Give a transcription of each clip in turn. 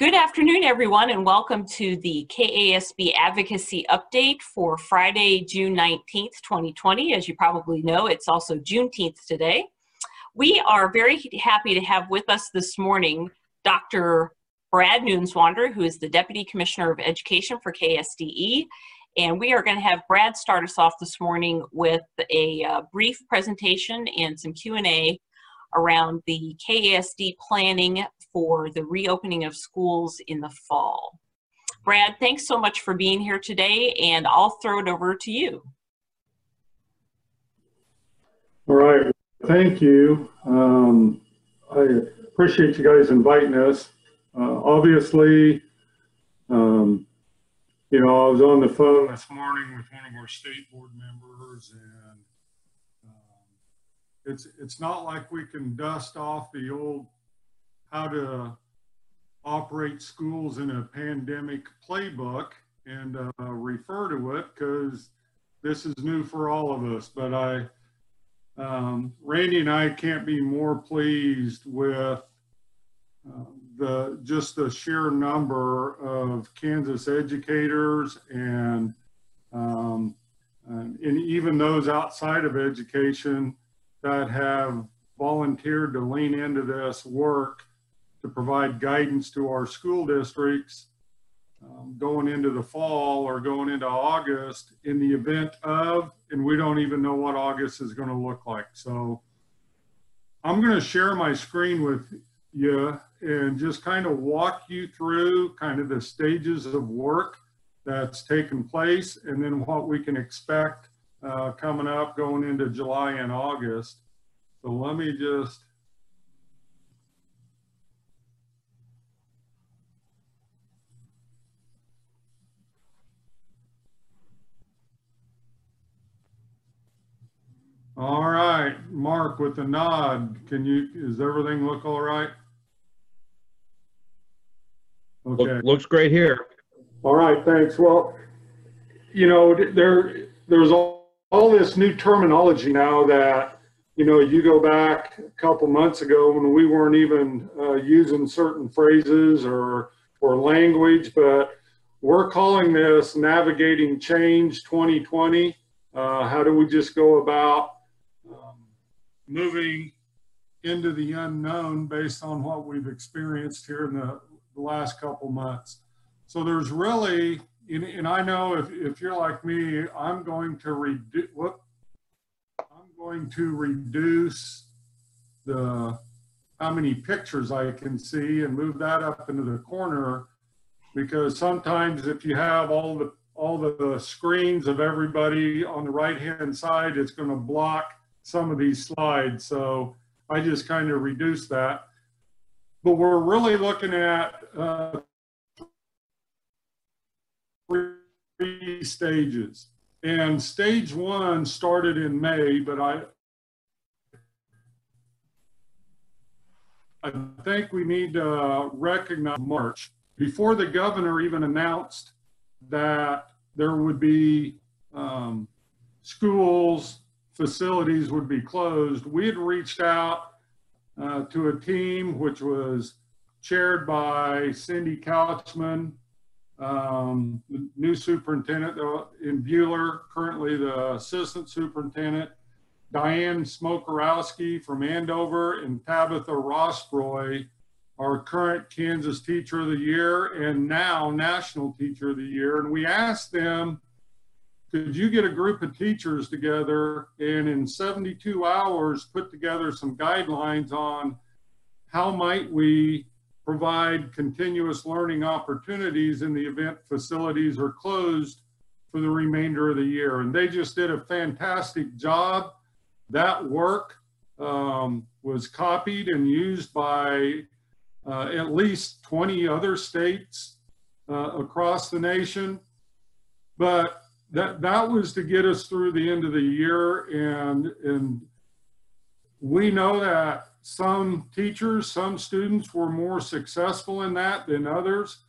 Good afternoon, everyone, and welcome to the KASB Advocacy Update for Friday, June 19th, 2020. As you probably know, it's also Juneteenth today. We are very happy to have with us this morning Dr. Brad Neuenswander, who is the Deputy Commissioner of Education for KSDE. And we are going to have Brad start us off this morning with a uh, brief presentation and some Q&A around the KSDE planning for the reopening of schools in the fall. Brad, thanks so much for being here today, and I'll throw it over to you. All right, thank you. Um, I appreciate you guys inviting us. Uh, obviously, um, you know, I was on the phone this morning with one of our state board members, and um, it's it's not like we can dust off the old how to operate schools in a pandemic playbook and uh, refer to it because this is new for all of us. But I, um, Randy and I can't be more pleased with uh, the just the sheer number of Kansas educators and um, and even those outside of education that have volunteered to lean into this work to provide guidance to our school districts um, going into the fall or going into August in the event of, and we don't even know what August is going to look like. So I'm going to share my screen with you and just kind of walk you through kind of the stages of work that's taken place and then what we can expect uh, coming up going into July and August. So let me just All right, Mark with a nod. Can you, Does everything look all right? Okay. Look, looks great here. All right, thanks. Well, you know, there there's all, all this new terminology now that, you know, you go back a couple months ago when we weren't even uh, using certain phrases or, or language, but we're calling this navigating change 2020. Uh, how do we just go about moving into the unknown based on what we've experienced here in the, the last couple months. So there's really, and, and I know if, if you're like me, I'm going to reduce, I'm going to reduce the, how many pictures I can see and move that up into the corner because sometimes if you have all the all the screens of everybody on the right hand side, it's going to block some of these slides. So I just kind of reduced that. But we're really looking at uh, three stages. And stage one started in May, but I, I think we need to recognize March. Before the governor even announced that there would be um, schools facilities would be closed, we had reached out uh, to a team which was chaired by Cindy Couchman, um, the new superintendent in Buhler, currently the assistant superintendent, Diane Smokorowski from Andover, and Tabatha Rosproy, our current Kansas Teacher of the Year and now National Teacher of the Year. And we asked them could you get a group of teachers together and in 72 hours put together some guidelines on how might we provide continuous learning opportunities in the event facilities are closed for the remainder of the year. And they just did a fantastic job. That work um, was copied and used by uh, at least 20 other states uh, across the nation. But that that was to get us through the end of the year and and we know that some teachers some students were more successful in that than others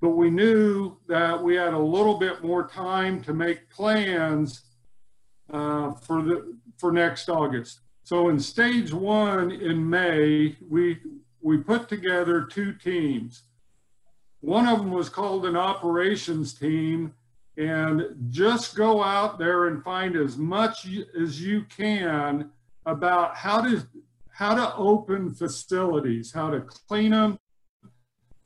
but we knew that we had a little bit more time to make plans uh, for the for next august. So in stage one in may we we put together two teams. One of them was called an operations team and just go out there and find as much as you can about how to how to open facilities, how to clean them,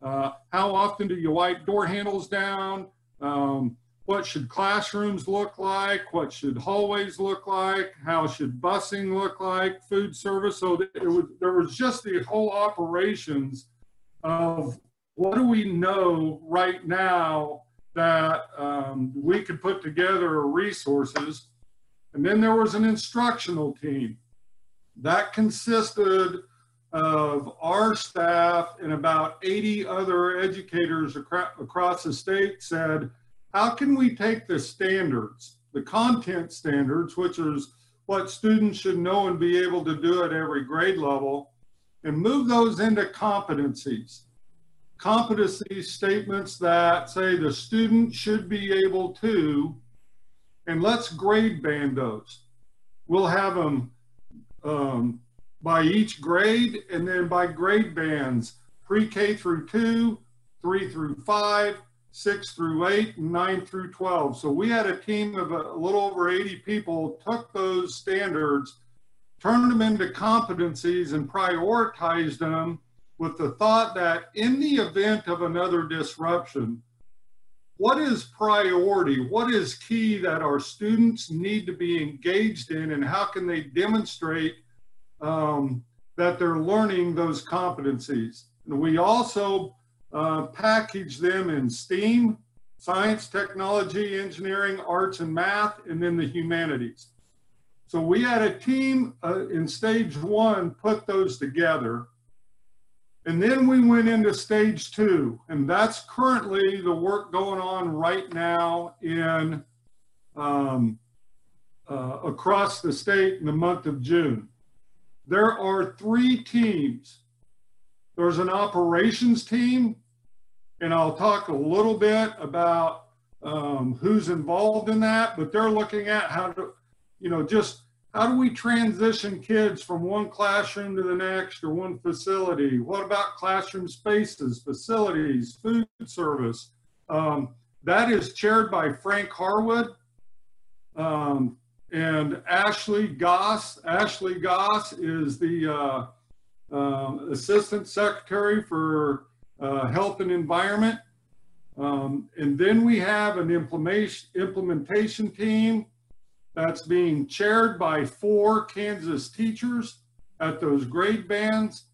uh, how often do you wipe door handles down, um, what should classrooms look like, what should hallways look like, how should busing look like, food service. So was, there was just the whole operations of what do we know right now that um, we could put together resources. And then there was an instructional team that consisted of our staff and about 80 other educators across the state said, how can we take the standards, the content standards, which is what students should know and be able to do at every grade level, and move those into competencies competency statements that say the student should be able to, and let's grade band those. We'll have them um, by each grade and then by grade bands, pre-K through two, three through five, six through eight, and nine through 12. So we had a team of a little over 80 people, took those standards, turned them into competencies and prioritized them with the thought that in the event of another disruption, what is priority? What is key that our students need to be engaged in and how can they demonstrate um, that they're learning those competencies? And we also uh, package them in STEAM, science, technology, engineering, arts, and math, and then the humanities. So we had a team uh, in stage one put those together and then we went into stage two, and that's currently the work going on right now in um, uh, across the state in the month of June. There are three teams. There's an operations team, and I'll talk a little bit about um, who's involved in that, but they're looking at how to, you know, just how do we transition kids from one classroom to the next or one facility? What about classroom spaces, facilities, food service? Um, that is chaired by Frank Harwood um, and Ashley Goss. Ashley Goss is the uh, uh, Assistant Secretary for uh, Health and Environment. Um, and then we have an implementation team that's being chaired by four Kansas teachers at those grade bands.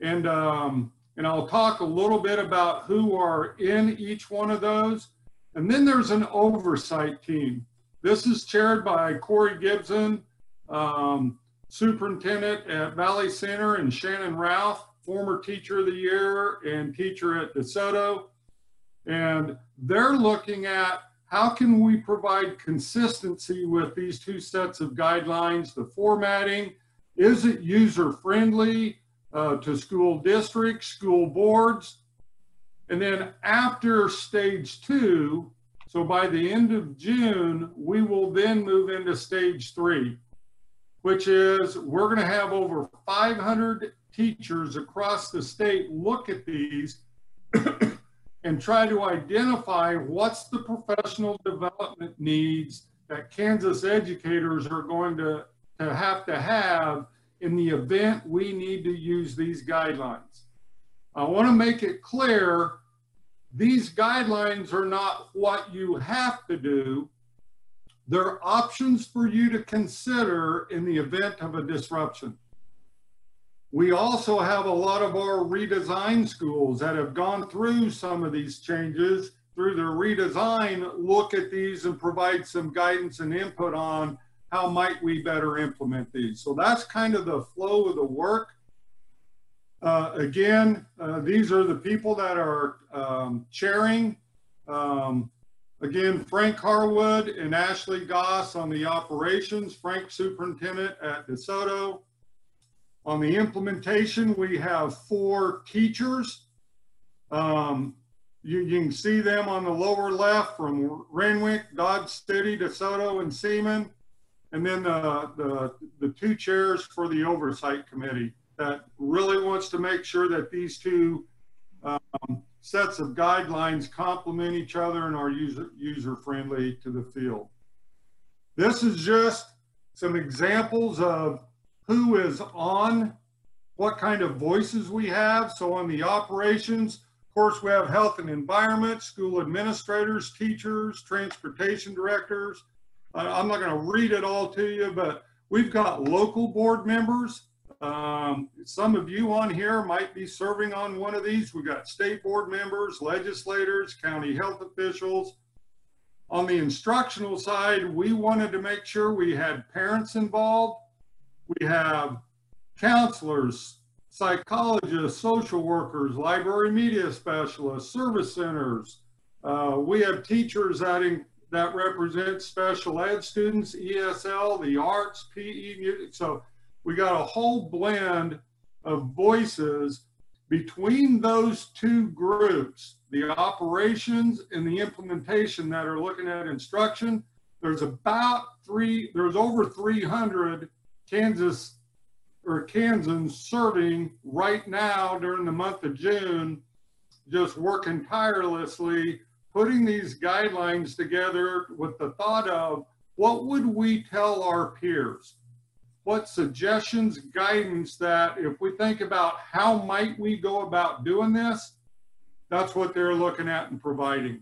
And, um, and I'll talk a little bit about who are in each one of those. And then there's an oversight team. This is chaired by Corey Gibson, um, superintendent at Valley Center, and Shannon Ralph, former teacher of the year and teacher at DeSoto. And they're looking at how can we provide consistency with these two sets of guidelines, the formatting, is it user friendly uh, to school districts, school boards? And then after stage two, so by the end of June, we will then move into stage three, which is we're gonna have over 500 teachers across the state look at these and try to identify what's the professional development needs that Kansas educators are going to, to have to have in the event we need to use these guidelines. I want to make it clear these guidelines are not what you have to do. They're options for you to consider in the event of a disruption. We also have a lot of our redesign schools that have gone through some of these changes through their redesign, look at these and provide some guidance and input on how might we better implement these. So that's kind of the flow of the work. Uh, again, uh, these are the people that are um, chairing. Um, again, Frank Harwood and Ashley Goss on the operations, Frank superintendent at DeSoto, on the implementation, we have four teachers. Um, you, you, can see them on the lower left from Renwick, Dodge City, DeSoto, and Seaman. And then the, the, two chairs for the oversight committee that really wants to make sure that these two um, sets of guidelines complement each other and are user, user friendly to the field. This is just some examples of who is on, what kind of voices we have. So on the operations, of course, we have health and environment, school administrators, teachers, transportation directors. I'm not going to read it all to you, but we've got local board members. Um, some of you on here might be serving on one of these. We've got state board members, legislators, county health officials. On the instructional side, we wanted to make sure we had parents involved. We have counselors, psychologists, social workers, library media specialists, service centers. Uh, we have teachers that, in, that represent special ed students, ESL, the arts, PE, music. So we got a whole blend of voices between those two groups, the operations and the implementation that are looking at instruction. There's about three, there's over 300 Kansas or Kansans serving right now during the month of June, just working tirelessly, putting these guidelines together with the thought of what would we tell our peers? What suggestions, guidance that if we think about how might we go about doing this, that's what they're looking at and providing.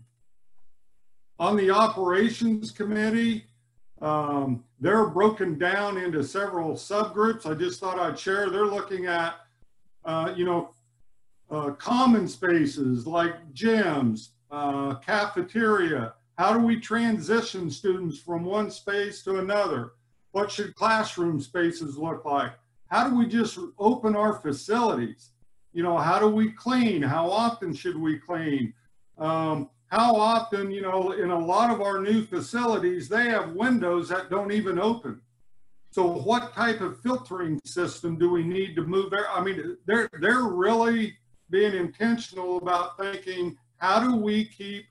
On the operations committee, um, they're broken down into several subgroups. I just thought I'd share. They're looking at, uh, you know, uh, common spaces like gyms, uh, cafeteria. How do we transition students from one space to another? What should classroom spaces look like? How do we just open our facilities? You know, how do we clean? How often should we clean? Um, how often, you know, in a lot of our new facilities, they have windows that don't even open. So what type of filtering system do we need to move there? I mean, they're, they're really being intentional about thinking, how do we keep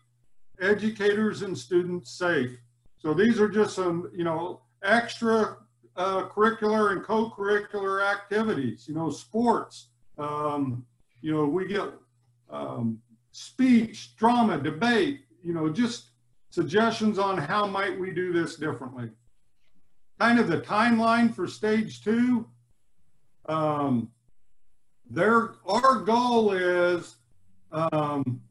educators and students safe? So these are just some, you know, extra uh, curricular and co-curricular activities, you know, sports. Um, you know, we get um, speech, drama, debate, you know, just suggestions on how might we do this differently. Kind of the timeline for stage two. Um, there, our goal is um,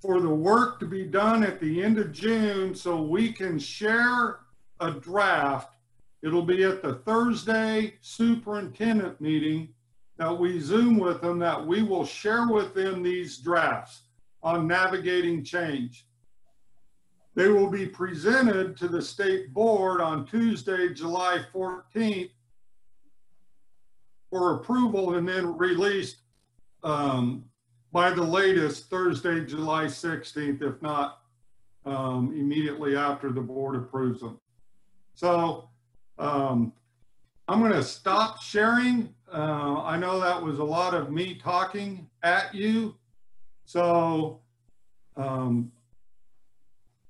for the work to be done at the end of June so we can share a draft. It'll be at the Thursday superintendent meeting that we Zoom with them that we will share with them these drafts on navigating change. They will be presented to the state board on Tuesday, July 14th for approval and then released um, by the latest Thursday, July 16th, if not um, immediately after the board approves them. So um, I'm going to stop sharing. Uh, I know that was a lot of me talking at you. So, um,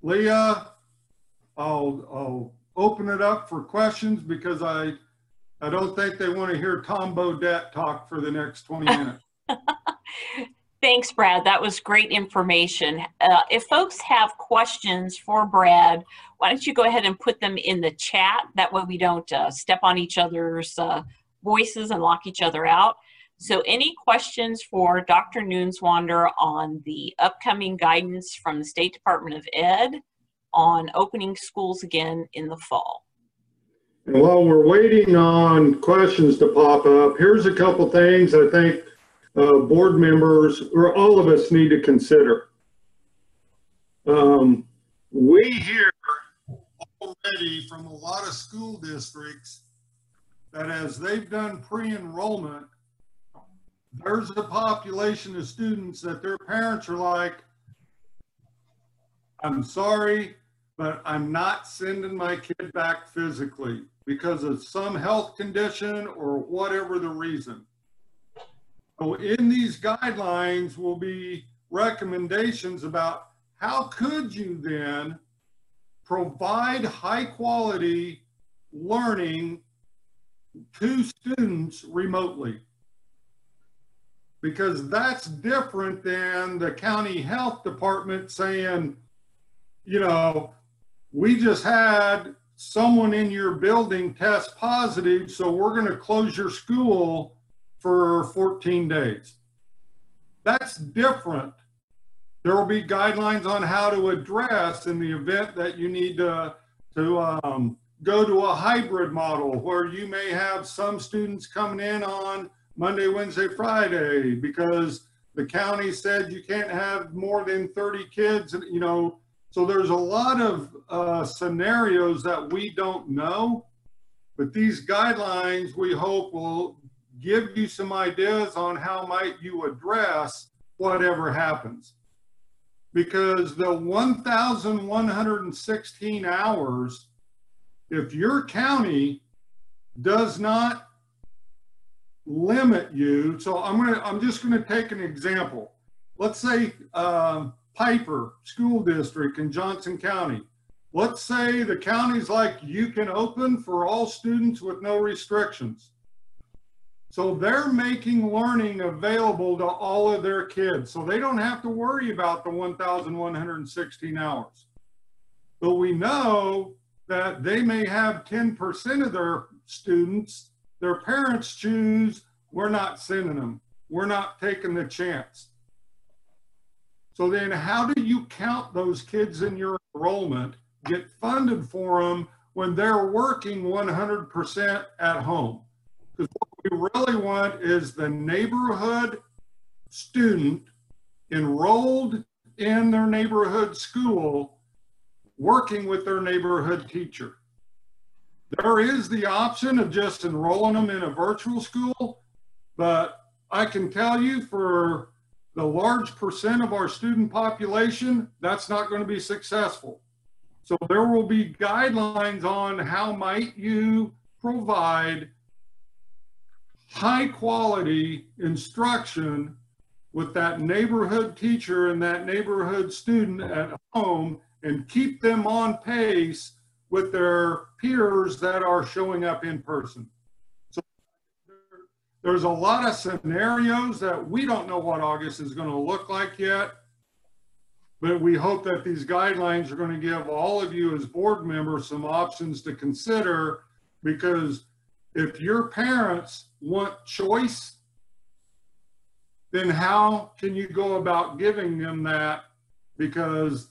Leah, I'll, I'll open it up for questions because I, I don't think they want to hear Tom Bodett talk for the next 20 minutes. Thanks, Brad. That was great information. Uh, if folks have questions for Brad, why don't you go ahead and put them in the chat? That way we don't uh, step on each other's uh, voices and lock each other out. So any questions for Dr. Neuenswander on the upcoming guidance from the State Department of Ed on opening schools again in the fall? And while we're waiting on questions to pop up, here's a couple things I think uh, board members or all of us need to consider. Um, we hear already from a lot of school districts that as they've done pre-enrollment, there's a population of students that their parents are like, I'm sorry, but I'm not sending my kid back physically because of some health condition or whatever the reason. So in these guidelines will be recommendations about how could you then provide high quality learning to students remotely. because that's different than the county health department saying, you know, we just had someone in your building test positive, so we're going to close your school for 14 days. That's different. There will be guidelines on how to address in the event that you need to, to um, go to a hybrid model where you may have some students coming in on Monday, Wednesday, Friday because the county said you can't have more than 30 kids, you know. So there's a lot of uh, scenarios that we don't know, but these guidelines we hope will give you some ideas on how might you address whatever happens. Because the 1,116 hours, if your county does not limit you, so I'm gonna, I'm just gonna take an example. Let's say uh, Piper School District in Johnson County. Let's say the county's like, you can open for all students with no restrictions. So they're making learning available to all of their kids. So they don't have to worry about the 1,116 hours. But we know that they may have 10% of their students, their parents choose, we're not sending them. We're not taking the chance. So then how do you count those kids in your enrollment, get funded for them when they're working 100% at home? Because we really want is the neighborhood student enrolled in their neighborhood school working with their neighborhood teacher. There is the option of just enrolling them in a virtual school, but I can tell you for the large percent of our student population, that's not going to be successful. So there will be guidelines on how might you provide high quality instruction with that neighborhood teacher and that neighborhood student at home and keep them on pace with their peers that are showing up in person. So there's a lot of scenarios that we don't know what August is going to look like yet, but we hope that these guidelines are going to give all of you as board members some options to consider because if your parents want choice, then how can you go about giving them that because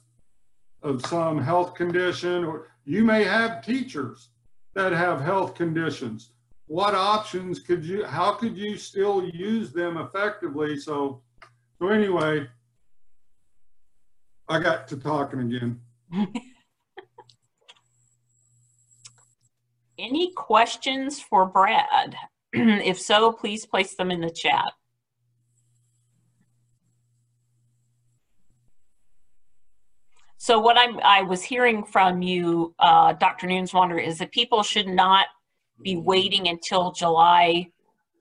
of some health condition or you may have teachers that have health conditions. What options could you, how could you still use them effectively? So, so anyway, I got to talking again. Any questions for Brad? if so, please place them in the chat. So what I'm, I was hearing from you, uh, Dr. Neuenswander, is that people should not be waiting until July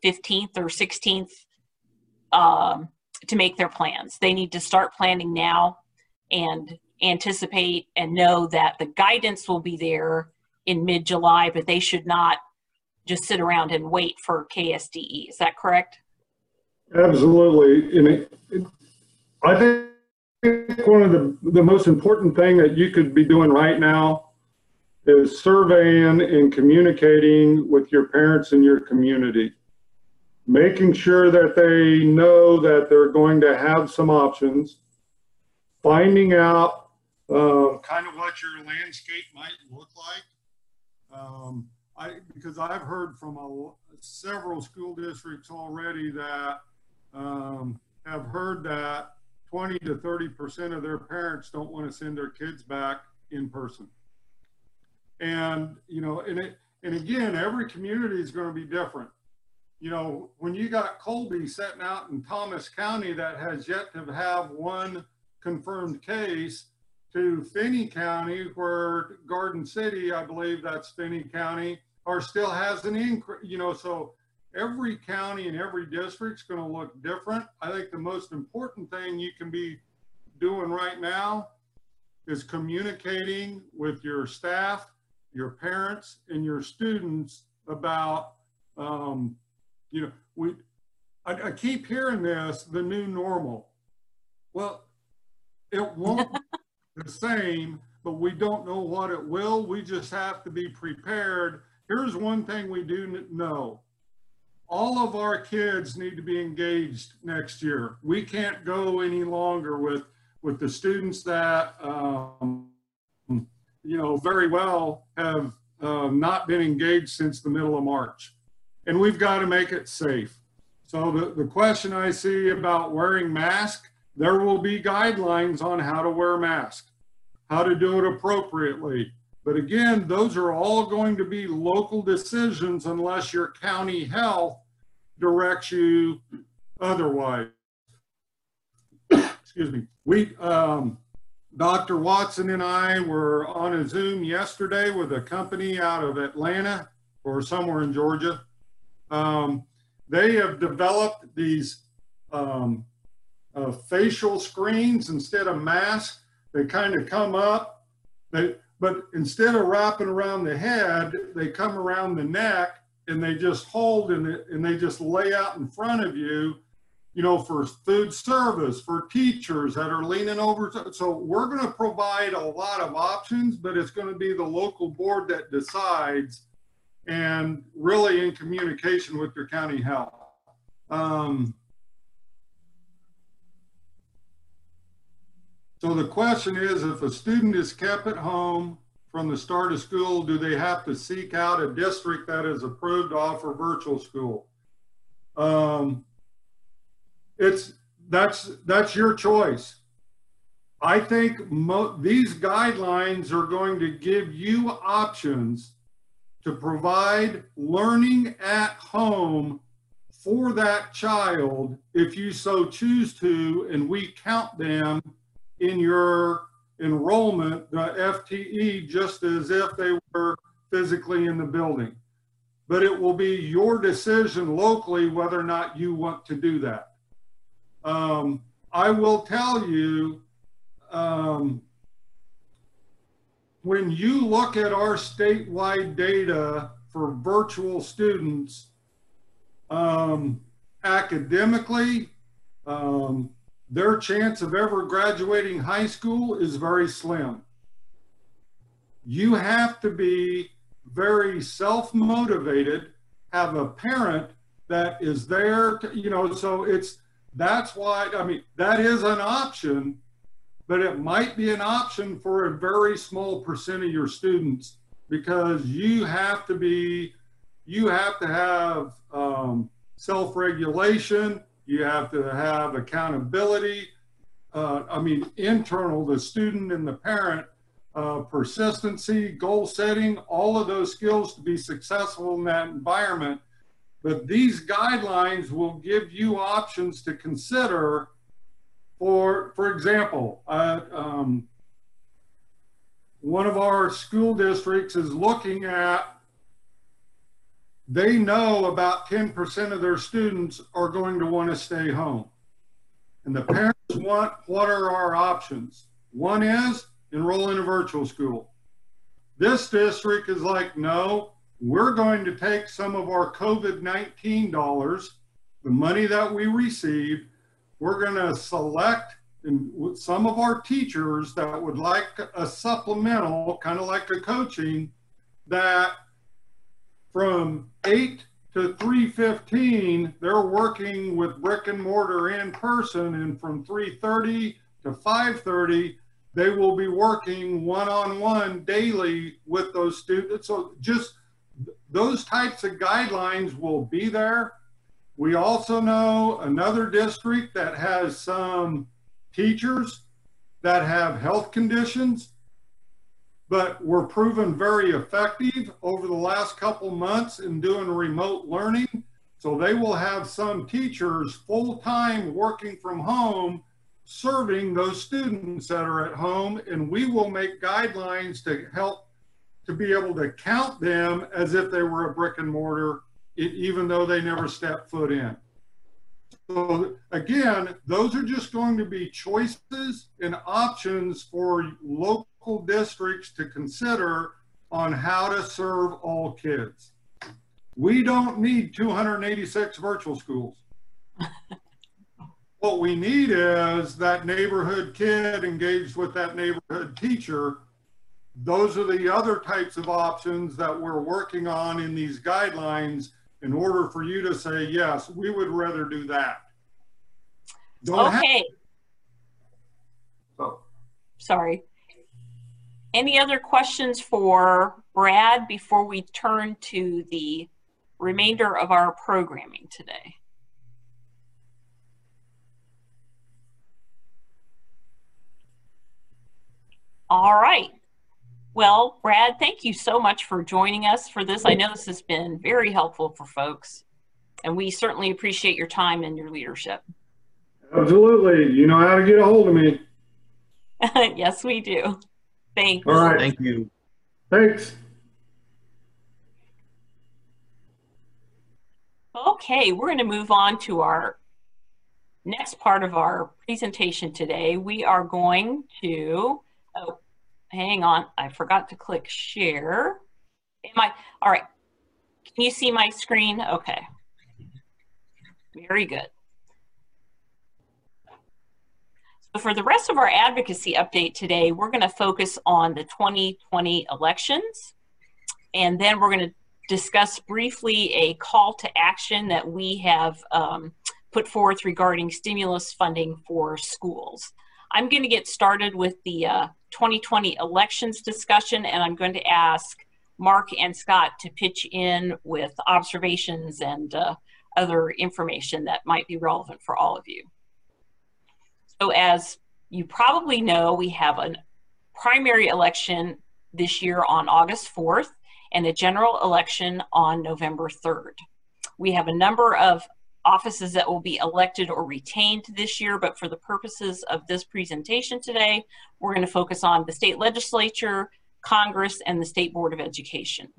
15th or 16th um, to make their plans. They need to start planning now and anticipate and know that the guidance will be there in mid-July, but they should not just sit around and wait for KSDE. Is that correct? Absolutely. And it, it, I think one of the, the most important thing that you could be doing right now is surveying and communicating with your parents and your community. Making sure that they know that they're going to have some options. Finding out uh, kind of what your landscape might look like um, I, because I've heard from a, several school districts already that um, have heard that 20 to 30% of their parents don't want to send their kids back in person. And, you know, and it, and again, every community is going to be different. You know, when you got Colby setting out in Thomas County that has yet to have one confirmed case, to Finney County, where Garden City, I believe that's Finney County, or still has an increase, you know, so every county and every district's going to look different. I think the most important thing you can be doing right now is communicating with your staff, your parents, and your students about, um, you know, we, I, I keep hearing this, the new normal. Well, it won't be the same, but we don't know what it will. We just have to be prepared. Here's one thing we do know. All of our kids need to be engaged next year. We can't go any longer with, with the students that, um, you know, very well have uh, not been engaged since the middle of March. And we've got to make it safe. So the, the question I see about wearing masks, there will be guidelines on how to wear mask, how to do it appropriately. But again, those are all going to be local decisions unless your county health directs you otherwise. Excuse me. We, um, Dr. Watson and I were on a Zoom yesterday with a company out of Atlanta or somewhere in Georgia. Um, they have developed these um, uh, facial screens instead of masks. They kind of come up, they, but instead of wrapping around the head, they come around the neck and they just hold and, and they just lay out in front of you you know, for food service, for teachers that are leaning over. So we're going to provide a lot of options, but it's going to be the local board that decides and really in communication with your county health. Um, so the question is, if a student is kept at home from the start of school, do they have to seek out a district that is approved to offer virtual school? Um, it's that's that's your choice. I think these guidelines are going to give you options to provide learning at home for that child if you so choose to, and we count them in your enrollment, the FTE, just as if they were physically in the building. But it will be your decision locally whether or not you want to do that. Um, I will tell you, um, when you look at our statewide data for virtual students, um, academically, um, their chance of ever graduating high school is very slim. You have to be very self-motivated, have a parent that is there, to, you know, so it's, that's why, I mean, that is an option, but it might be an option for a very small percent of your students because you have to be, you have to have um, self-regulation, you have to have accountability. Uh, I mean, internal, the student and the parent, uh, persistency, goal setting, all of those skills to be successful in that environment but these guidelines will give you options to consider for, for example, uh, um, one of our school districts is looking at, they know about 10% of their students are going to want to stay home. And the parents want, what are our options? One is enroll in a virtual school. This district is like, no, we're going to take some of our COVID-19 dollars, the money that we received, we're going to select and some of our teachers that would like a supplemental, kind of like a coaching, that from 8 to 3.15, they're working with brick and mortar in person, and from 3.30 to 5.30, they will be working one-on-one -on -one daily with those students. So just those types of guidelines will be there. We also know another district that has some teachers that have health conditions, but were proven very effective over the last couple months in doing remote learning. So they will have some teachers full-time working from home serving those students that are at home and we will make guidelines to help to be able to count them as if they were a brick and mortar, even though they never stepped foot in. So again, those are just going to be choices and options for local districts to consider on how to serve all kids. We don't need 286 virtual schools. What we need is that neighborhood kid engaged with that neighborhood teacher. Those are the other types of options that we're working on in these guidelines in order for you to say, yes, we would rather do that. Don't have- Okay, Oh. sorry. Any other questions for Brad before we turn to the remainder of our programming today? All right. Well, Brad, thank you so much for joining us for this. I know this has been very helpful for folks, and we certainly appreciate your time and your leadership. Absolutely. You know how to get a hold of me. yes, we do. Thanks. All right. Thank you. Thanks. Okay, we're going to move on to our next part of our presentation today. We are going to, oh, hang on, I forgot to click share. Am I, all right, can you see my screen? Okay. Very good. For the rest of our advocacy update today, we're going to focus on the 2020 elections. And then we're going to discuss briefly a call to action that we have um, put forth regarding stimulus funding for schools. I'm going to get started with the uh, 2020 elections discussion, and I'm going to ask Mark and Scott to pitch in with observations and uh, other information that might be relevant for all of you. So as you probably know, we have a primary election this year on August 4th and a general election on November 3rd. We have a number of offices that will be elected or retained this year, but for the purposes of this presentation today, we're going to focus on the state legislature, Congress, and the State Board of Education.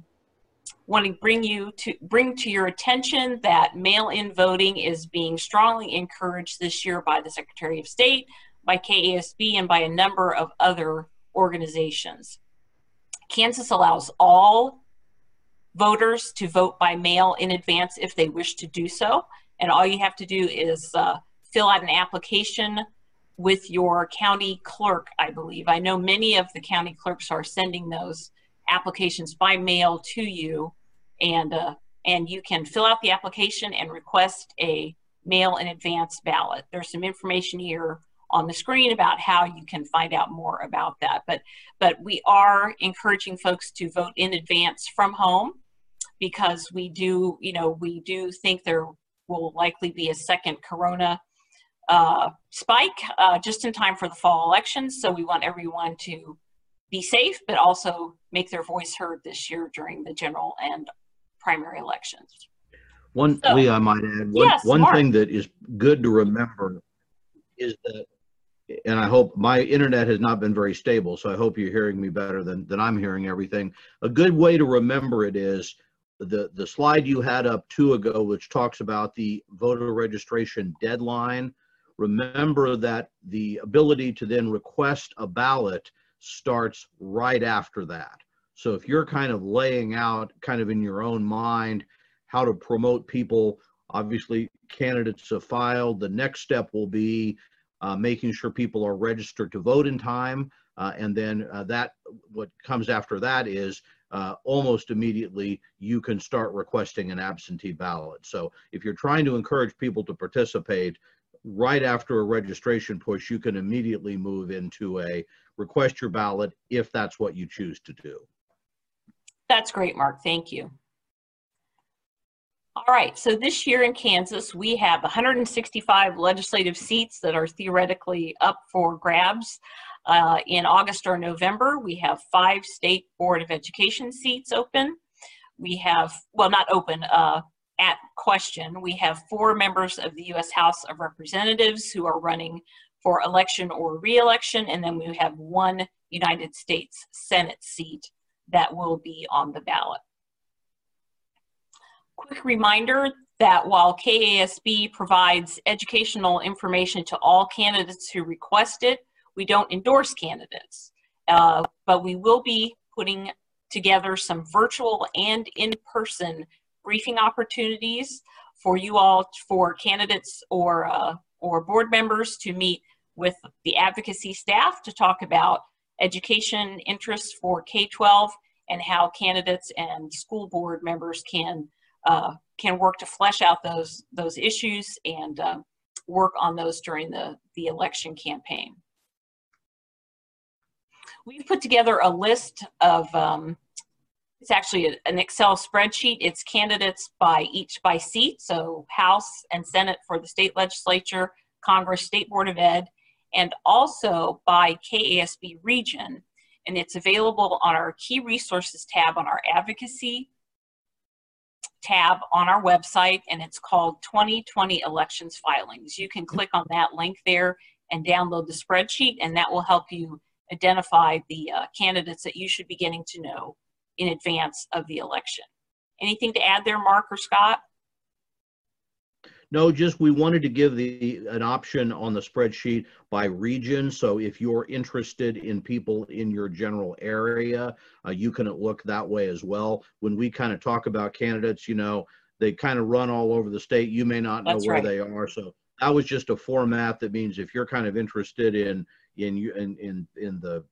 Want to bring you to bring to your attention that mail-in voting is being strongly encouraged this year by the Secretary of State, by KASB, and by a number of other organizations. Kansas allows all voters to vote by mail in advance if they wish to do so. And all you have to do is uh, fill out an application with your county clerk, I believe. I know many of the county clerks are sending those applications by mail to you, and uh, and you can fill out the application and request a mail in advance ballot. There's some information here on the screen about how you can find out more about that. But but we are encouraging folks to vote in advance from home because we do, you know, we do think there will likely be a second corona uh, spike uh, just in time for the fall elections. So we want everyone to be safe, but also make their voice heard this year during the general and primary elections. One, So- Lee, I might add, one, one thing that is good to remember is that, and I hope my internet has not been very stable, so I hope you're hearing me better than, than I'm hearing everything. A good way to remember it is the, the slide you had up two ago, which talks about the voter registration deadline. Remember that the ability to then request a ballot starts right after that. So if you're kind of laying out kind of in your own mind how to promote people, obviously candidates have filed. The next step will be uh, making sure people are registered to vote in time. Uh, and then uh, that, what comes after that is uh, almost immediately you can start requesting an absentee ballot. So if you're trying to encourage people to participate, right after a registration push, you can immediately move into a request your ballot if that's what you choose to do. That's great, Mark. Thank you. All right, so this year in Kansas, we have 165 legislative seats that are theoretically up for grabs. Uh, in August or November, we have five state board of education seats open. We have, well, not open, uh, at question. We have four members of the U.S. House of Representatives who are running for election or reelection, and then we have one United States Senate seat that will be on the ballot. Quick reminder that while KASB provides educational information to all candidates who request it, we don't endorse candidates. Uh, but we will be putting together some virtual and in-person briefing opportunities for you all, for candidates or uh, or board members to meet with the advocacy staff to talk about education interests for K-12 and how candidates and school board members can uh, can work to flesh out those those issues and uh, work on those during the the election campaign. We've put together a list of um, it's actually an Excel spreadsheet. It's candidates by each by seat, so House and Senate for the state legislature, Congress, State Board of Ed, and also by KASB region. And it's available on our key resources tab on our advocacy tab on our website, and it's called 2020 Elections Filings. You can click on that link there and download the spreadsheet, and that will help you identify the uh, candidates that you should be getting to know in advance of the election. Anything to add there, Mark or Scott? No, just we wanted to give the an option on the spreadsheet by region. So if you're interested in people in your general area, uh, you can look that way as well. When we kind of talk about candidates, you know, they kind of run all over the state. You may not know That's where right. they are. So that was just a format that means if you're kind of interested in in you in in in the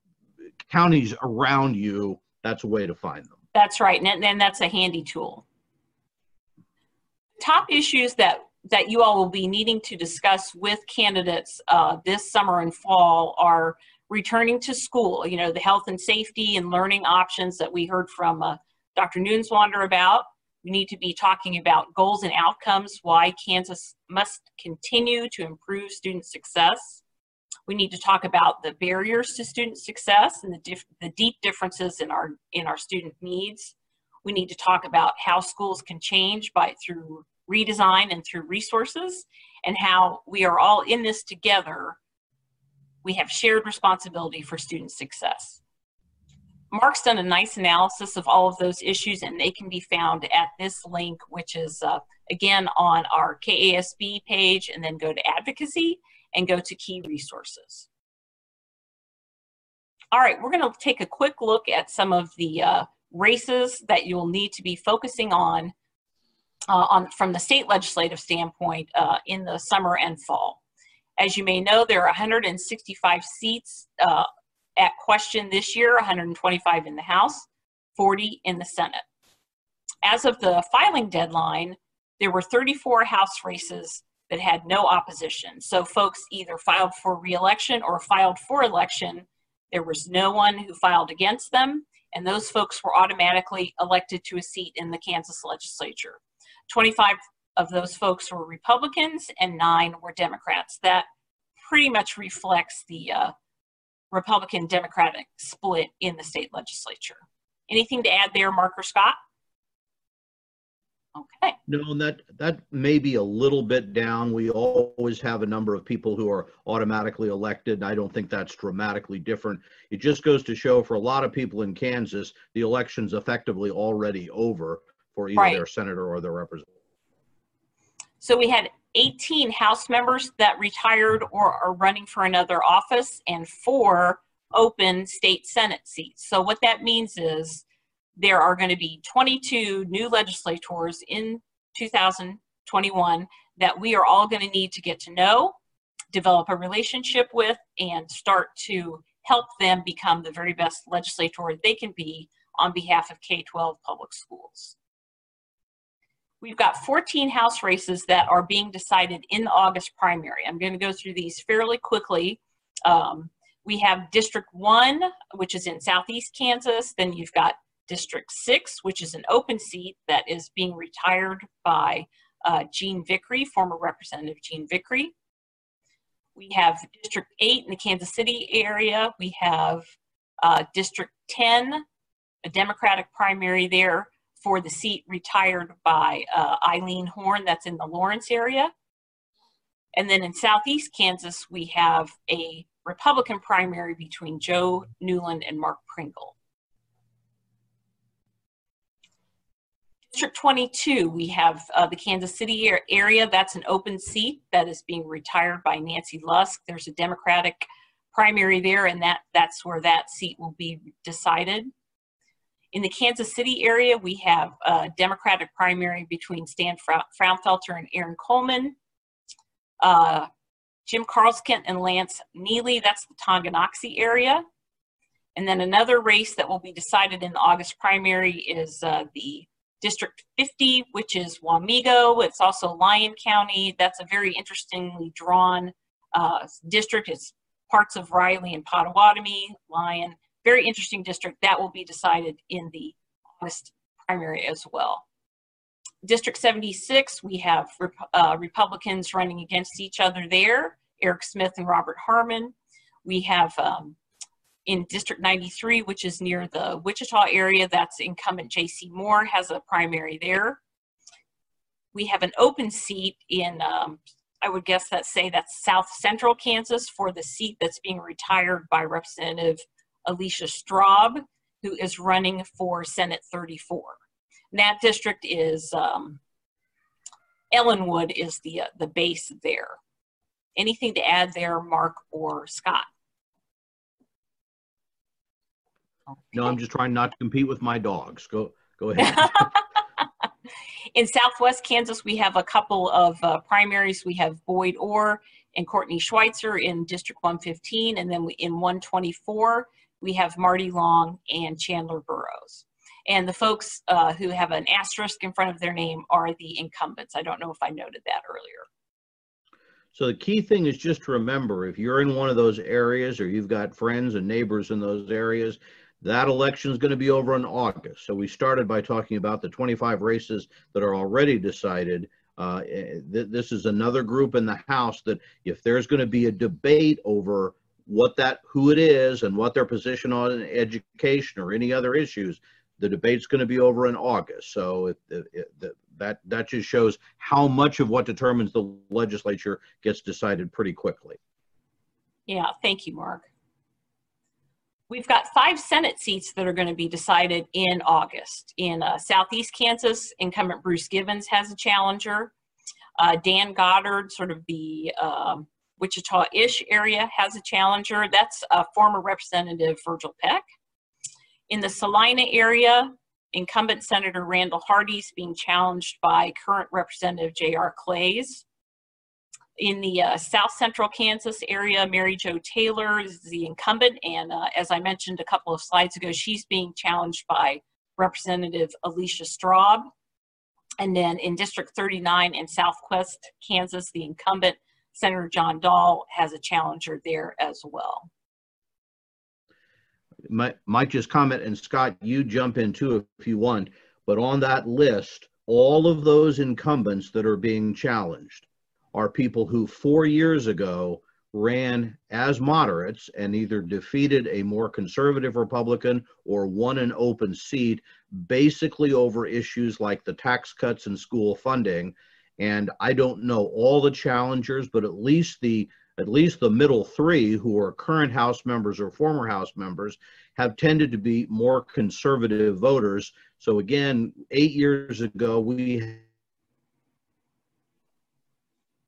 counties around you, that's a way to find them. That's right, and then that's a handy tool. Top issues that that you all will be needing to discuss with candidates uh, this summer and fall are returning to school. You know, the health and safety and learning options that we heard from uh, Dr. Neuenswander about. We need to be talking about goals and outcomes, why Kansas must continue to improve student success. We need to talk about the barriers to student success and the, the deep differences in our, in our student needs. We need to talk about how schools can change by through redesign and through resources and how we are all in this together. We have shared responsibility for student success. Mark's done a nice analysis of all of those issues and they can be found at this link, which is uh, again on our KASB page and then go to advocacy and go to key resources. All right, we're gonna take a quick look at some of the uh, races that you'll need to be focusing on, uh, on from the state legislative standpoint uh, in the summer and fall. As you may know, there are 165 seats uh, at question this year, 125 in the House, 40 in the Senate. As of the filing deadline, there were 34 House races that had no opposition. So folks either filed for reelection or filed for election. There was no one who filed against them, and those folks were automatically elected to a seat in the Kansas legislature. 25 of those folks were Republicans and nine were Democrats. That pretty much reflects the uh, Republican Democratic split in the state legislature. Anything to add there, Mark or Scott? Okay. No, and that that may be a little bit down. We always have a number of people who are automatically elected. and I don't think that's dramatically different. It just goes to show for a lot of people in Kansas, the election's effectively already over for either Right. their senator or their representative. So we had 18 House members that retired or are running for another office and four open state Senate seats. So what that means is there are going to be 22 new legislators in 2021 that we are all going to need to get to know, develop a relationship with, and start to help them become the very best legislator they can be on behalf of K-12 public schools. We've got 14 House races that are being decided in the August primary. I'm going to go through these fairly quickly. Um, we have District 1, which is in southeast Kansas. Then you've got District 6, which is an open seat that is being retired by uh, Jene Vickrey, former Representative Jene Vickrey. We have District 8 in the Kansas City area. We have uh, District 10, a Democratic primary there for the seat retired by uh, Eileen Horn, that's in the Lawrence area. And then in southeast Kansas, we have a Republican primary between Joe Newland and Mark Pringle. District 22, we have uh, the Kansas City area. That's an open seat that is being retired by Nancy Lusk. There's a Democratic primary there, and that, that's where that seat will be decided. In the Kansas City area, we have a Democratic primary between Stan Frownfelter and Aaron Coleman. Uh, Jim Karleskint and Lance Neelly, that's the Tonganoxie area. And then another race that will be decided in the August primary is uh, the District 50, which is Wamego. It's also Lyon County. That's a very interestingly drawn uh, district. It's parts of Riley and Pottawatomie, Lyon. Very interesting district. That will be decided in the August primary as well. District 76, we have uh, Republicans running against each other there, Eric Smith and Robert Harmon. We have um, in District 93, which is near the Wichita area, that's incumbent J.C. Moore, has a primary there. We have an open seat in, um, I would guess that say that's South Central Kansas for the seat that's being retired by Representative Alicia Straub, who is running for Senate 34. And that district is, um, Ellinwood is the, uh, the base there. Anything to add there, Mark or Scott? No, I'm just trying not to compete with my dogs. Go, go ahead. in Southwest Kansas, we have a couple of uh, primaries. We have Boyd Orr and Courtney Schweitzer in District 115, and then in 124, we have Marty Long and Chandler Burrows. And the folks uh, who have an asterisk in front of their name are the incumbents. I don't know if I noted that earlier. So the key thing is just to remember if you're in one of those areas or you've got friends and neighbors in those areas, that election is going to be over in August. So we started by talking about the 25 races that are already decided. Uh, eh, th- this is another group in the House that if there's going to be a debate over what that who it is and what their position on education or any other issues, the debate's going to be over in August. So it, it, it, that that just shows how much of what determines the legislature gets decided pretty quickly. Yeah, thank you, Mark. We've got five Senate seats that are going to be decided in August. In uh, Southeast Kansas, incumbent Bruce Givens has a challenger. Uh, Dan Goddard, sort of the um, Wichita-ish area, has a challenger. That's uh, former Representative Virgil Peck. In the Salina area, incumbent Senator Randall Hardy is being challenged by current Representative J.R. Claeys in the uh, south central Kansas area, Mary Jo Taylor is the incumbent, and uh, as I mentioned a couple of slides ago, she's being challenged by Representative Alicia Straub. And then in District 39 in southwest Kansas, the incumbent, Senator John Doll, has a challenger there as well. Might, might just comment, and Scott, you jump in too if you want, but on that list, all of those incumbents that are being challenged are people who four years ago ran as moderates and either defeated a more conservative Republican or won an open seat, basically over issues like the tax cuts and school funding. And I don't know all the challengers, but at least the at least the middle three who are current House members or former House members have tended to be more conservative voters. So again, eight years ago, we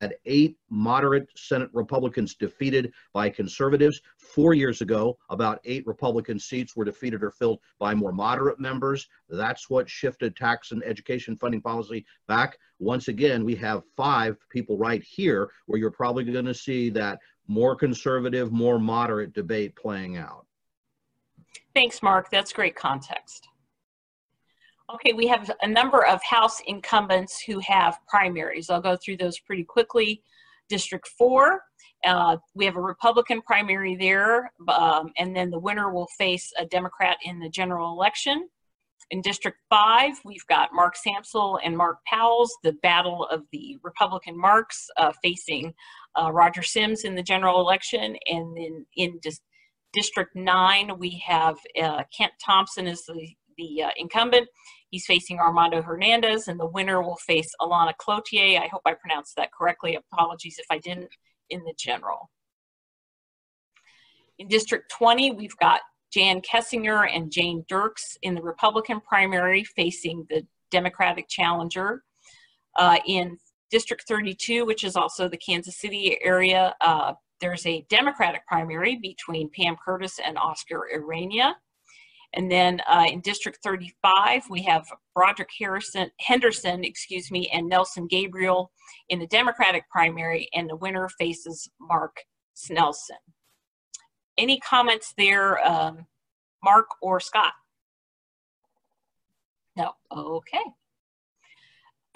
had eight moderate Senate Republicans defeated by conservatives. Four years ago, about eight Republican seats were defeated or filled by more moderate members. That's what shifted tax and education funding policy back. Once again, we have five people right here where you're probably going to see that more conservative, more moderate debate playing out. Thanks, Mark. That's great context. Okay, we have a number of House incumbents who have primaries. I'll go through those pretty quickly. District 4, uh, we have a Republican primary there, um, and then the winner will face a Democrat in the general election. In District 5, we've got Mark Samsel and Mark Powell's, the battle of the Republican Marks uh, facing uh, Roger Sims in the general election. And then in Dis District 9, we have uh, Kent Thompson as the, the uh, incumbent, He's facing Armando Hernandez, and the winner will face Alana Cloutier. I hope I pronounced that correctly. Apologies if I didn't in the general. In District 20, we've got Jan Kessinger and Jane Dirks in the Republican primary facing the Democratic challenger. Uh, in District 32, which is also the Kansas City area, uh, there's a Democratic primary between Pam Curtis and Oscar Irania. And then uh, in District 35, we have Broderick Harrison, Henderson, excuse me, and Nelson Gabriel in the Democratic primary, and the winner faces Mark Snelson. Any comments there, um, Mark or Scott? No, okay.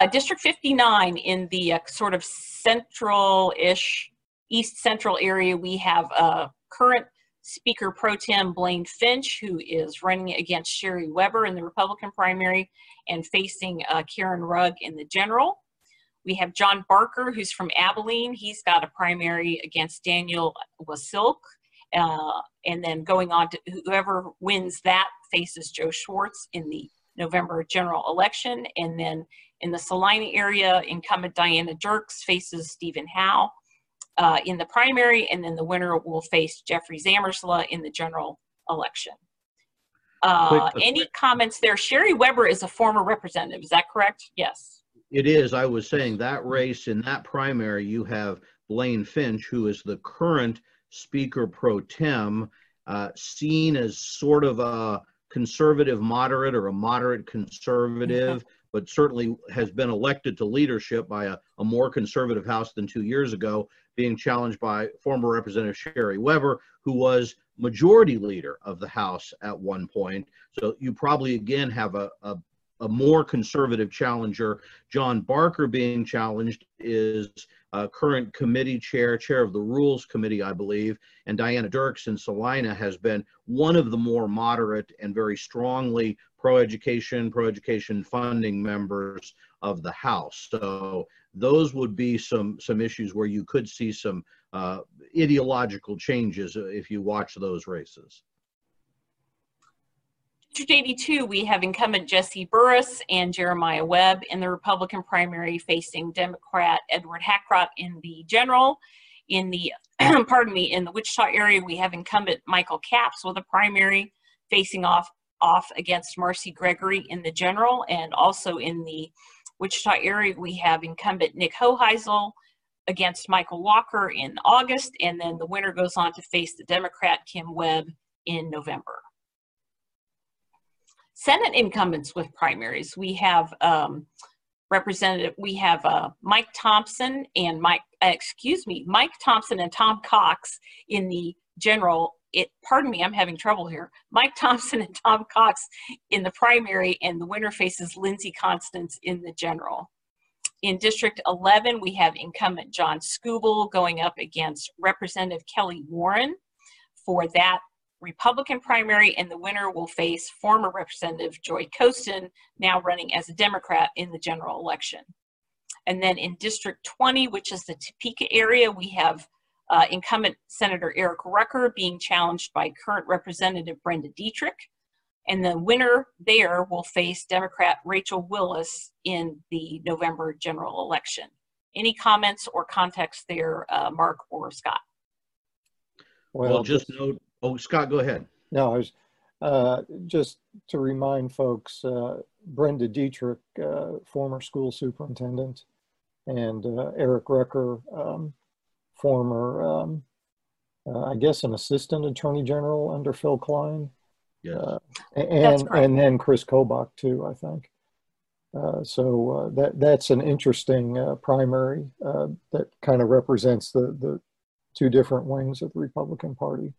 Uh, District 59 in the uh, sort of central-ish, east central area, we have uh, current Speaker Pro Tem Blaine Finch, who is running against Sherry Weber in the Republican primary and facing uh, Karen Rugg in the general. We have John Barker, who's from Abilene. He's got a primary against Daniel Wasilk. Uh, and then going on to whoever wins that faces Joe Schwartz in the November general election. And then in the Salina area, incumbent Diana Dierks faces Stephen Howe uh, in the primary, and then the winner will face Jeffrey Zamersla in the general election. Uh, any comments there? Sherry Weber is a former representative, is that correct? Yes. It is. I was saying that race in that primary, you have Blaine Finch, who is the current Speaker pro tem, uh, seen as sort of a conservative moderate or a moderate conservative, but certainly has been elected to leadership by a, a more conservative House than two years ago, being challenged by former Representative Sherry Weber, who was majority leader of the House at one point. So you probably again have a, a a more conservative challenger. John Barker being challenged is uh, current committee chair, chair of the Rules Committee, I believe, and Diana Dierks in Salina has been one of the more moderate and very strongly pro-education, pro-education funding members of the House. So those would be some some issues where you could see some uh, ideological changes if you watch those races. District 82, we have incumbent Jesse Burris and Jeremiah Webb in the Republican primary facing Democrat Edward Hackrott in the general. In the, pardon me, in the Wichita area, we have incumbent Michael Capps with a primary facing off, off against Marcy Gregory in the general. And also in the Wichita area, we have incumbent Nick Hoheisel against Michael Walker in August. And then the winner goes on to face the Democrat Kim Webb in November. Senate incumbents with primaries. We have um, Representative, we have uh, Mike Thompson and Mike, uh, excuse me, Mike Thompson and Tom Cox in the general. It, pardon me, I'm having trouble here. Mike Thompson and Tom Cox in the primary, and the winner faces Lindsey Constance in the general. In District 11, we have incumbent John Skubal going up against Representative Kellie Warren for that Republican primary, and the winner will face former Representative Joy Koesten, now running as a Democrat in the general election. And then in District 20, which is the Topeka area, we have uh, incumbent Senator Eric Rucker being challenged by current Representative Brenda Dietrich. And the winner there will face Democrat Rachel Willis in the November general election. Any comments or context there, uh, Mark or Scott? Well, just note, oh, Scott, go ahead. No, I was, uh, just to remind folks, uh, Brenda Dietrich, uh, former school superintendent, and uh, Eric Rucker, um, former, um, uh, I guess, an assistant attorney general under Phill Kline. Yes. Uh, and correct. and then Chris Kobach too, I think. Uh, so uh, that that's an interesting uh, primary uh, that kind of represents the the two different wings of the Republican Party.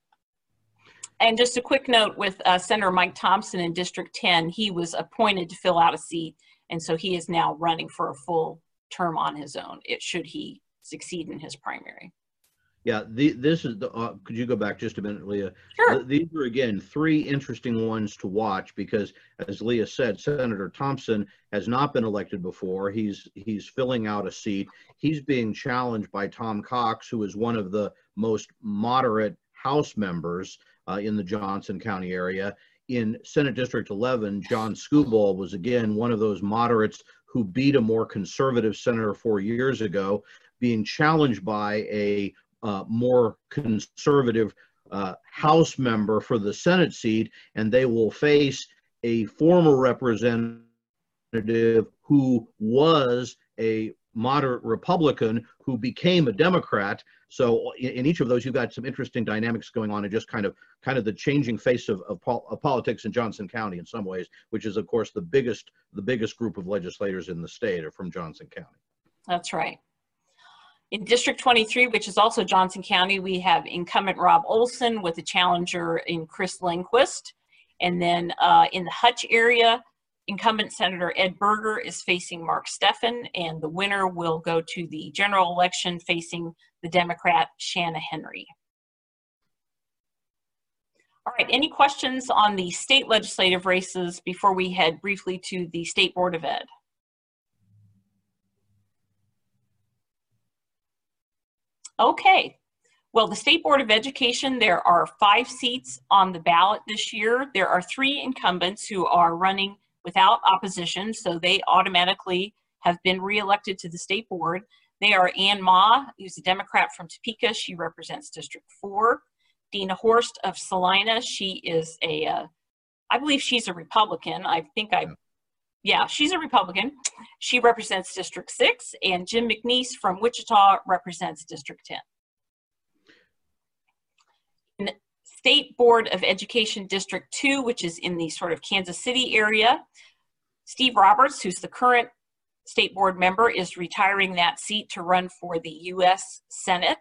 And just a quick note with uh, Senator Mike Thompson in District 10, he was appointed to fill out a seat, and so he is now running for a full term on his own. It should he succeed in his primary. Yeah, the, this is the, uh, could you go back just a minute, Leah? Sure. Th- These are again, three interesting ones to watch because as Leah said, Senator Thompson has not been elected before. He's, he's filling out a seat. He's being challenged by Tom Cox, who is one of the most moderate House members uh, in the Johnson County area. In Senate District 11, John Skubal was again one of those moderates who beat a more conservative senator four years ago, being challenged by a uh, more conservative uh, House member for the Senate seat, and they will face a former representative who was a moderate Republican who became a Democrat. So in, in, each of those, you've got some interesting dynamics going on, and just kind of kind of the changing face of, of, pol- of, politics in Johnson County in some ways, which is of course the biggest the biggest group of legislators in the state are from Johnson County. That's right. In District 23, which is also Johnson County, we have incumbent Rob Olson with a challenger in Chris Lindquist. And then uh, in the Hutch area, incumbent Senator Ed Berger is facing Mark Steffen, and the winner will go to the general election facing the Democrat Shanna Henry. All right, any questions on the state legislative races before we head briefly to the State Board of Ed? Okay, well, the State Board of Education, there are five seats on the ballot this year. There are three incumbents who are running without opposition, so they automatically have been reelected to the state board. They are Ann Mah, who's a Democrat from Topeka. She represents District 4. Deena Horst of Salina. She is a, uh, I believe she's a Republican. I think I, yeah, she's a Republican. She represents District 6. And Jim McNiece from Wichita represents District 10. In State Board of Education District 2, which is in the sort of Kansas City area. Steve Roberts, who's the current state board member, is retiring that seat to run for the U.S. Senate.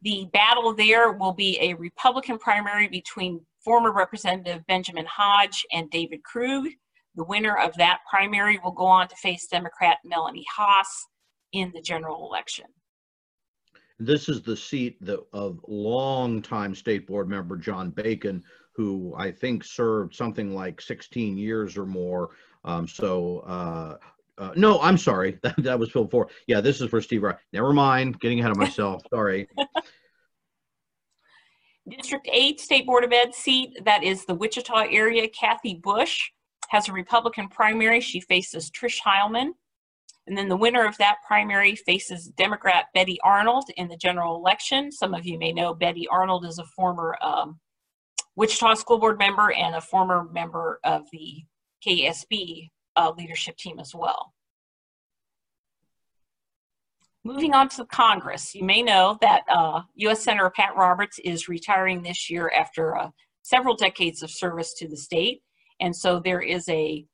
The battle there will be a Republican primary between former Representative Benjamin Hodge and David Krug. The winner of that primary will go on to face Democrat Melanie Haas in the general election. This is the seat that, of longtime state board member John Bacon, who I think served something like 16 years or more. Um, so, uh, uh, no, I'm sorry. That, that was Phil before. Yeah, this is for Steve. Never mind. Getting ahead of myself. Sorry. District 8 State Board of Ed seat, that is the Wichita area. Kathy Busch has a Republican primary. She faces Trish Heilman. And then the winner of that primary faces Democrat Betty Arnold in the general election. Some of you may know Betty Arnold is a former um, Wichita School Board member and a former member of the KSB uh, leadership team as well. Moving on to Congress, you may know that uh, U.S. Senator Pat Roberts is retiring this year after uh, several decades of service to the state. And so there is a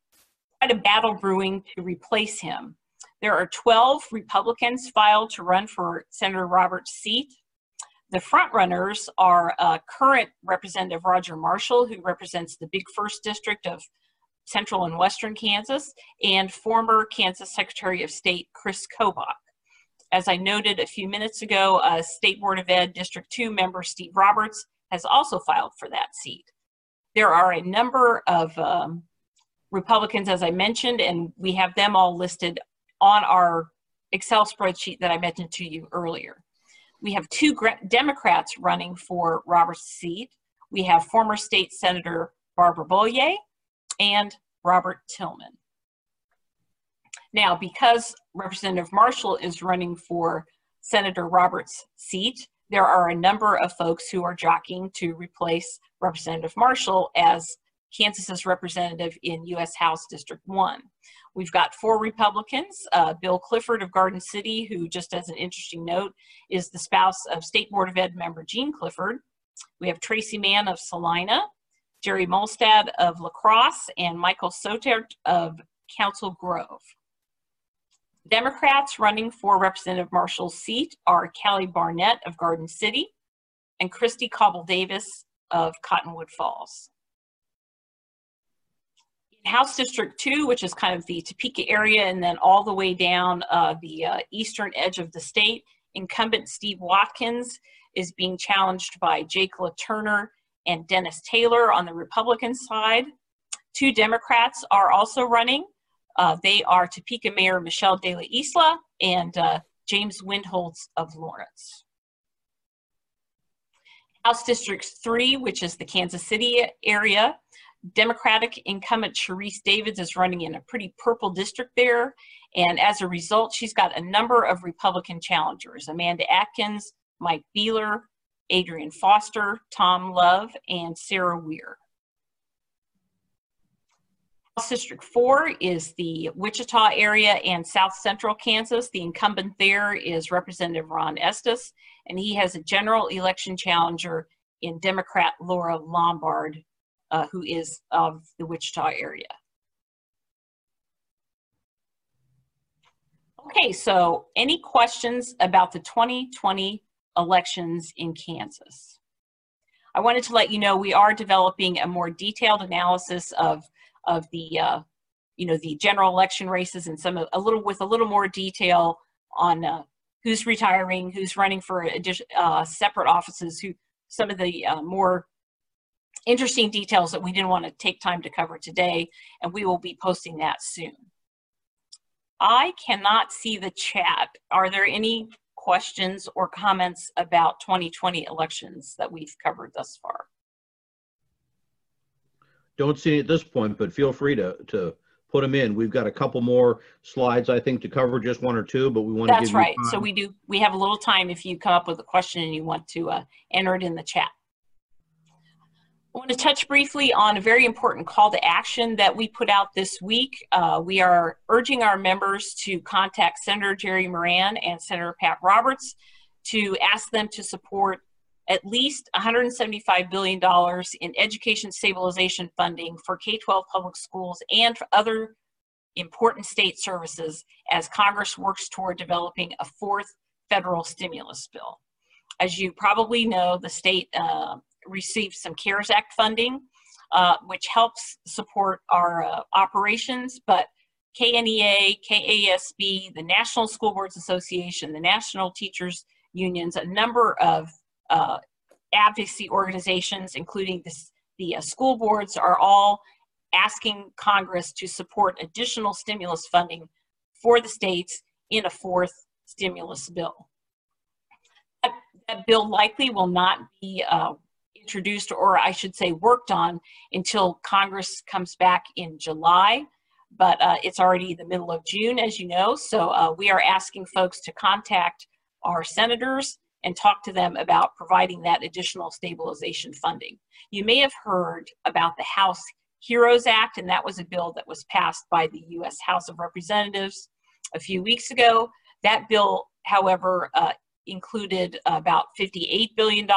quite a battle brewing to replace him. There are 12 Republicans filed to run for Senator Roberts' seat. The frontrunners are uh, current Representative Roger Marshall, who represents the Big First District of Central and Western Kansas, and former Kansas Secretary of State Chris Kobach. As I noted a few minutes ago, uh, State Board of Ed District 2 member Steve Roberts has also filed for that seat. There are a number of um, Republicans, as I mentioned, and we have them all listed on our Excel spreadsheet that I mentioned to you earlier. We have two Democrats running for Robert's seat. We have former state Senator Barbara Bollier and Robert Tillman. Now, because Representative Marshall is running for Senator Roberts' seat, there are a number of folks who are jockeying to replace Representative Marshall as Kansas's representative in U.S. House District 1. We've got four Republicans, uh, Bill Clifford of Garden City, who, just as an interesting note, is the spouse of State Board of Ed member Jean Clifford. We have Tracey Mann of Salina, Jerry Molstad of La Crosse, and Michael Soetaert of Council Grove. Democrats running for Representative Marshall's seat are Kali Barnett of Garden City and Christy Cauble Davis of Cottonwood Falls. House District 2, which is kind of the Topeka area, and then all the way down uh, the uh, eastern edge of the state, incumbent Steve Watkins is being challenged by Jake LaTurner and Dennis Taylor on the Republican side. Two Democrats are also running. Uh, they are Topeka Mayor Michelle De La Isla and uh, James Windholz of Lawrence. House District 3, which is the Kansas City area, Democratic incumbent Sharice Davids is running in a pretty purple district there. And as a result, she's got a number of Republican challengers Amanda Adkins, Mike Beehler, Adrian Foster, Tom Love, and Sarah Weir. District 4 is the Wichita area and South Central Kansas. The incumbent there is Representative Ron Estes, and he has a general election challenger in Democrat Laura Lombard, uh, who is of the Wichita area. Okay, so any questions about the 2020 elections in Kansas? I wanted to let you know we are developing a more detailed analysis of of the uh, you know the general election races and some a little with a little more detail on uh, who's retiring, who's running for uh, separate offices, who some of the uh, more interesting details that we didn't want to take time to cover today, and we will be posting that soon. I cannot see the chat. Are there any questions or comments about 2020 elections that we've covered thus far? Don't see it at this point, but feel free to, to put them in. We've got a couple more slides, I think, to cover, just one or two, but we want to That's right. So we do, we have a little time if you come up with a question and you want to uh, enter it in the chat. I want to touch briefly on a very important call to action that we put out this week. Uh, we are urging our members to contact Senator Jerry Moran and Senator Pat Roberts to ask them to support at least $175 billion in education stabilization funding for K-12 public schools and other important state services as Congress works toward developing a fourth federal stimulus bill. As you probably know, the state uh, received some CARES Act funding, uh, which helps support our uh, operations, but KNEA, KASB, the National School Boards Association, the National Teachers Unions, a number of uh, advocacy organizations, including the uh, school boards, are all asking Congress to support additional stimulus funding for the states in a fourth stimulus bill. That, that bill likely will not be uh, introduced, or I should say, worked on until Congress comes back in July. But uh, it's already the middle of June, as you know. So uh, we are asking folks to contact our senators and talk to them about providing that additional stabilization funding. You may have heard about the House HEROES Act, and that was a bill that was passed by the U.S. House of Representatives a few weeks ago. That bill, however, uh, included about $58 billion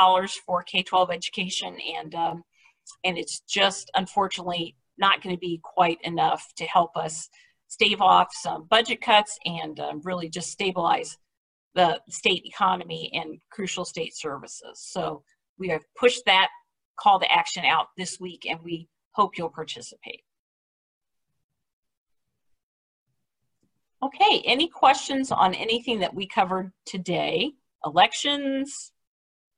for K-12 education, and, um, and it's just unfortunately not going to be quite enough to help us stave off some budget cuts and uh, really just stabilize the state economy and crucial state services. So we have pushed that call to action out this week and we hope you'll participate. Okay, any questions on anything that we covered today? Elections,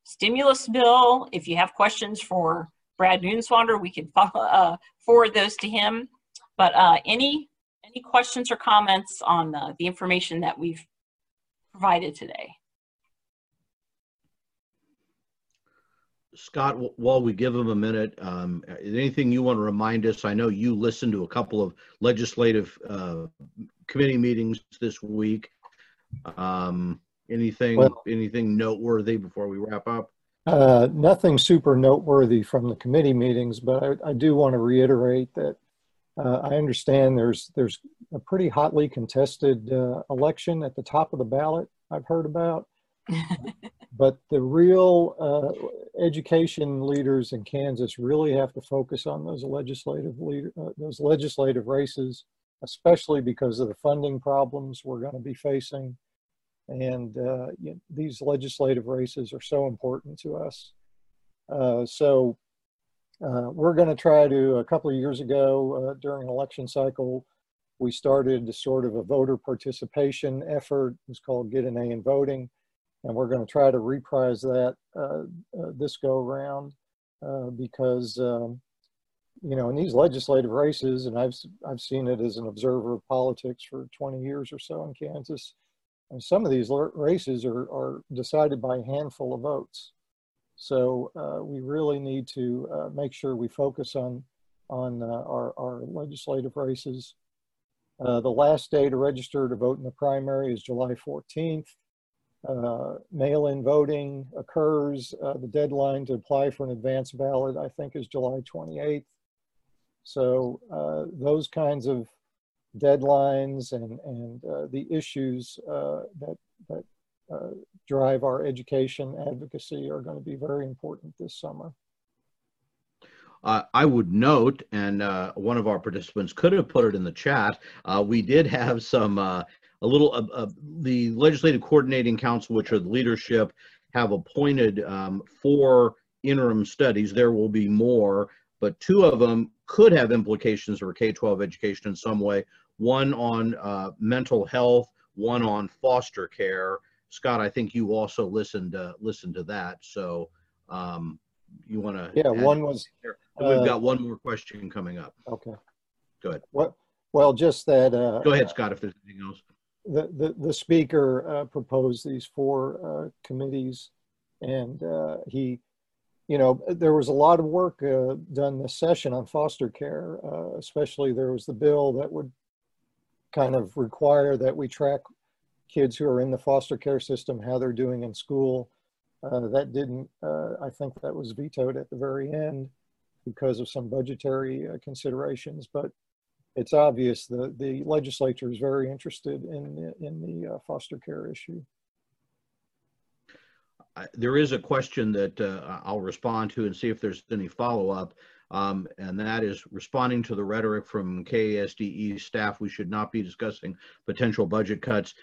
stimulus bill. If you have questions for Brad Neuenswander, we can follow, uh, forward those to him. But uh, any any questions or comments on uh, the information that we've provided today? Scott, while we give him a minute, um, anything you want to remind us? I know you listened to a couple of legislative uh, committee meetings this week. Um, anything, Well- anything noteworthy before we wrap up? Uh, nothing super noteworthy from the committee meetings, but I, I do want to reiterate that uh, I understand there's there's a pretty hotly contested uh, election at the top of the ballot. I've heard about, but the real uh, education leaders in Kansas really have to focus on those legislative leader, uh, those legislative races, especially because of the funding problems we're going to be facing and uh, you know, these legislative races are so important to us. Uh, so uh, we're going to try to, a couple of years ago uh, during an election cycle, we started sort of a voter participation effort. It's called Get an A in Voting. And we're going to try to reprise that uh, uh, this go around because, um, you know, in these legislative races, and I've, I've seen it as an observer of politics for 20 years or so in Kansas, and some of these races are, are decided by a handful of votes. So uh, we really need to uh, make sure we focus on, on uh, our, our legislative races. Uh, the last day to register to vote in the primary is July 14th. Uh, mail-in voting occurs. Uh, the deadline to apply for an advance ballot, I think, is July 28th. So uh, those kinds of deadlines and, and uh, the issues uh, that, that uh, drive our education advocacy are going to be very important this summer. Uh, I would note, and uh, one of our participants could have put it in the chat, uh, we did have some, a little, uh, uh, the Legislative Coordinating Council, which are the leadership, have appointed um, four interim studies. There will be more, but two of them could have implications for K-12 education in some way. One on mental health, one on foster care. Scott, I think you also listened, listened to that. So um, you want to? Yeah, one was. And we've uh, got one more question coming up. Okay. Good. What, well, just that. uh, Go ahead, Scott, if there's anything else. The, the, the speaker uh, proposed these four uh, committees and uh, he, you know, there was a lot of work uh, done this session on foster care, uh, especially there was the bill that would kind of require that we track kids who are in the foster care system, how they're doing in school. Uh, that didn't, I think that was vetoed at the very end because of some budgetary considerations, but it's obvious the the legislature is very interested in the, in the uh, foster care issue. There is a question that uh, I'll respond to and see if there's any follow-up. Um, And that is responding to the rhetoric from KSDE staff, we should not be discussing potential budget cuts.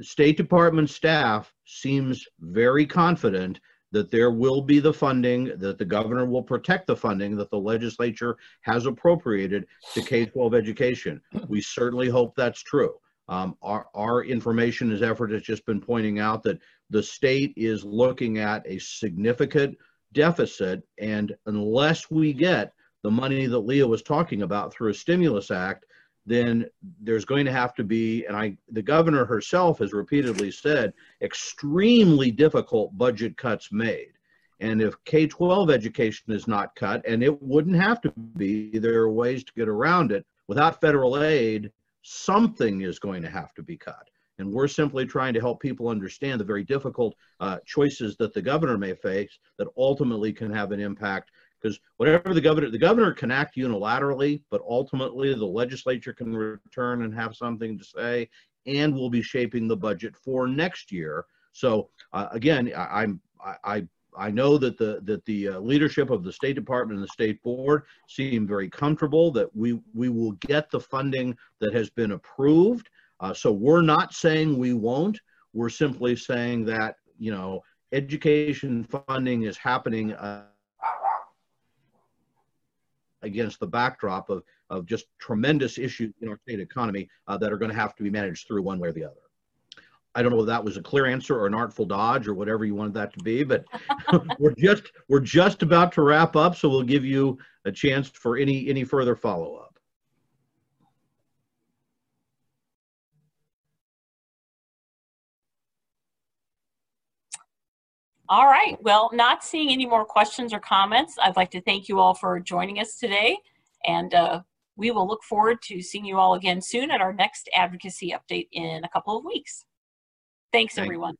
State Department staff seems very confident that there will be the funding, that the governor will protect the funding that the legislature has appropriated to K-12 education. We certainly hope that's true. Um, Our, our information as effort has just been pointing out that the state is looking at a significant deficit, and unless we get the money that Leah was talking about through a stimulus act, then there's going to have to be, and I, the governor herself has repeatedly said, extremely difficult budget cuts made. And if K-12 education is not cut, and it wouldn't have to be, there are ways to get around it. Without federal aid, something is going to have to be cut. And we're simply trying to help people understand the very difficult uh, choices that the governor may face that ultimately can have an impact. Because whatever the governor, the governor can act unilaterally, but ultimately the legislature can return and have something to say, and we'll be shaping the budget for next year. So uh, again, I, I, I I know that the that the uh, leadership of the State Department and the State Board seem very comfortable that we we will get the funding that has been approved. Uh, so we're not saying we won't. We're simply saying that you know education funding is happening uh, against the backdrop of of just tremendous issues in our state economy uh, that are going to have to be managed through one way or the other. I don't know if that was a clear answer or an artful dodge or whatever you wanted that to be, but we're just we're just about to wrap up, so we'll give you a chance for any any further follow up. All right. Well, not seeing any more questions or comments, I'd like to thank you all for joining us today. And uh, we will look forward to seeing you all again soon at our next advocacy update in a couple of weeks. Thanks, Thank- everyone.